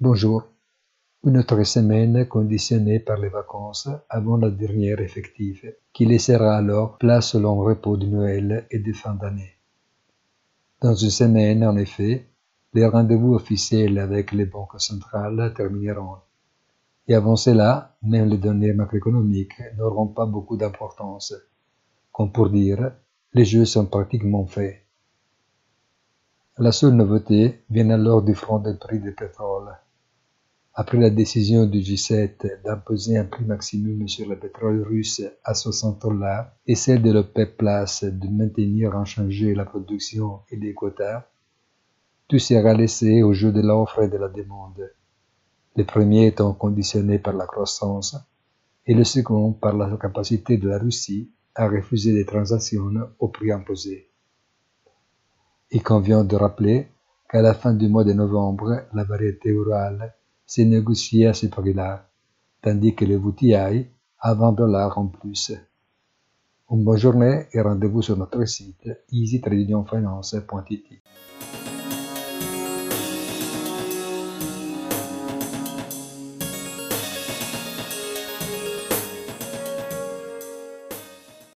Bonjour. Une autre semaine conditionnée par les vacances avant la dernière effective, qui laissera alors place au long repos de Noël et de fin d'année. Dans une semaine, en effet, les rendez-vous officiels avec les banques centrales termineront. Et avant cela, même les données macroéconomiques n'auront pas beaucoup d'importance. Comme pour dire, les jeux sont pratiquement faits. La seule nouveauté vient alors du front des prix du pétrole. Après la décision du G7 d'imposer un prix maximum sur le pétrole russe à 60 dollars et celle de l'OPEP Plus de maintenir inchangée la production et les quotas, tout sera laissé au jeu de l'offre et de la demande, le premier étant conditionné par la croissance et le second par la capacité de la Russie à refuser des transactions au prix imposé. Il convient de rappeler qu'à la fin du mois de novembre, la variété orale se négociait à ce prix-là, tandis que les bouteilles avant dollars en plus. Une bonne journée et rendez-vous sur notre site easytradingfinance.it.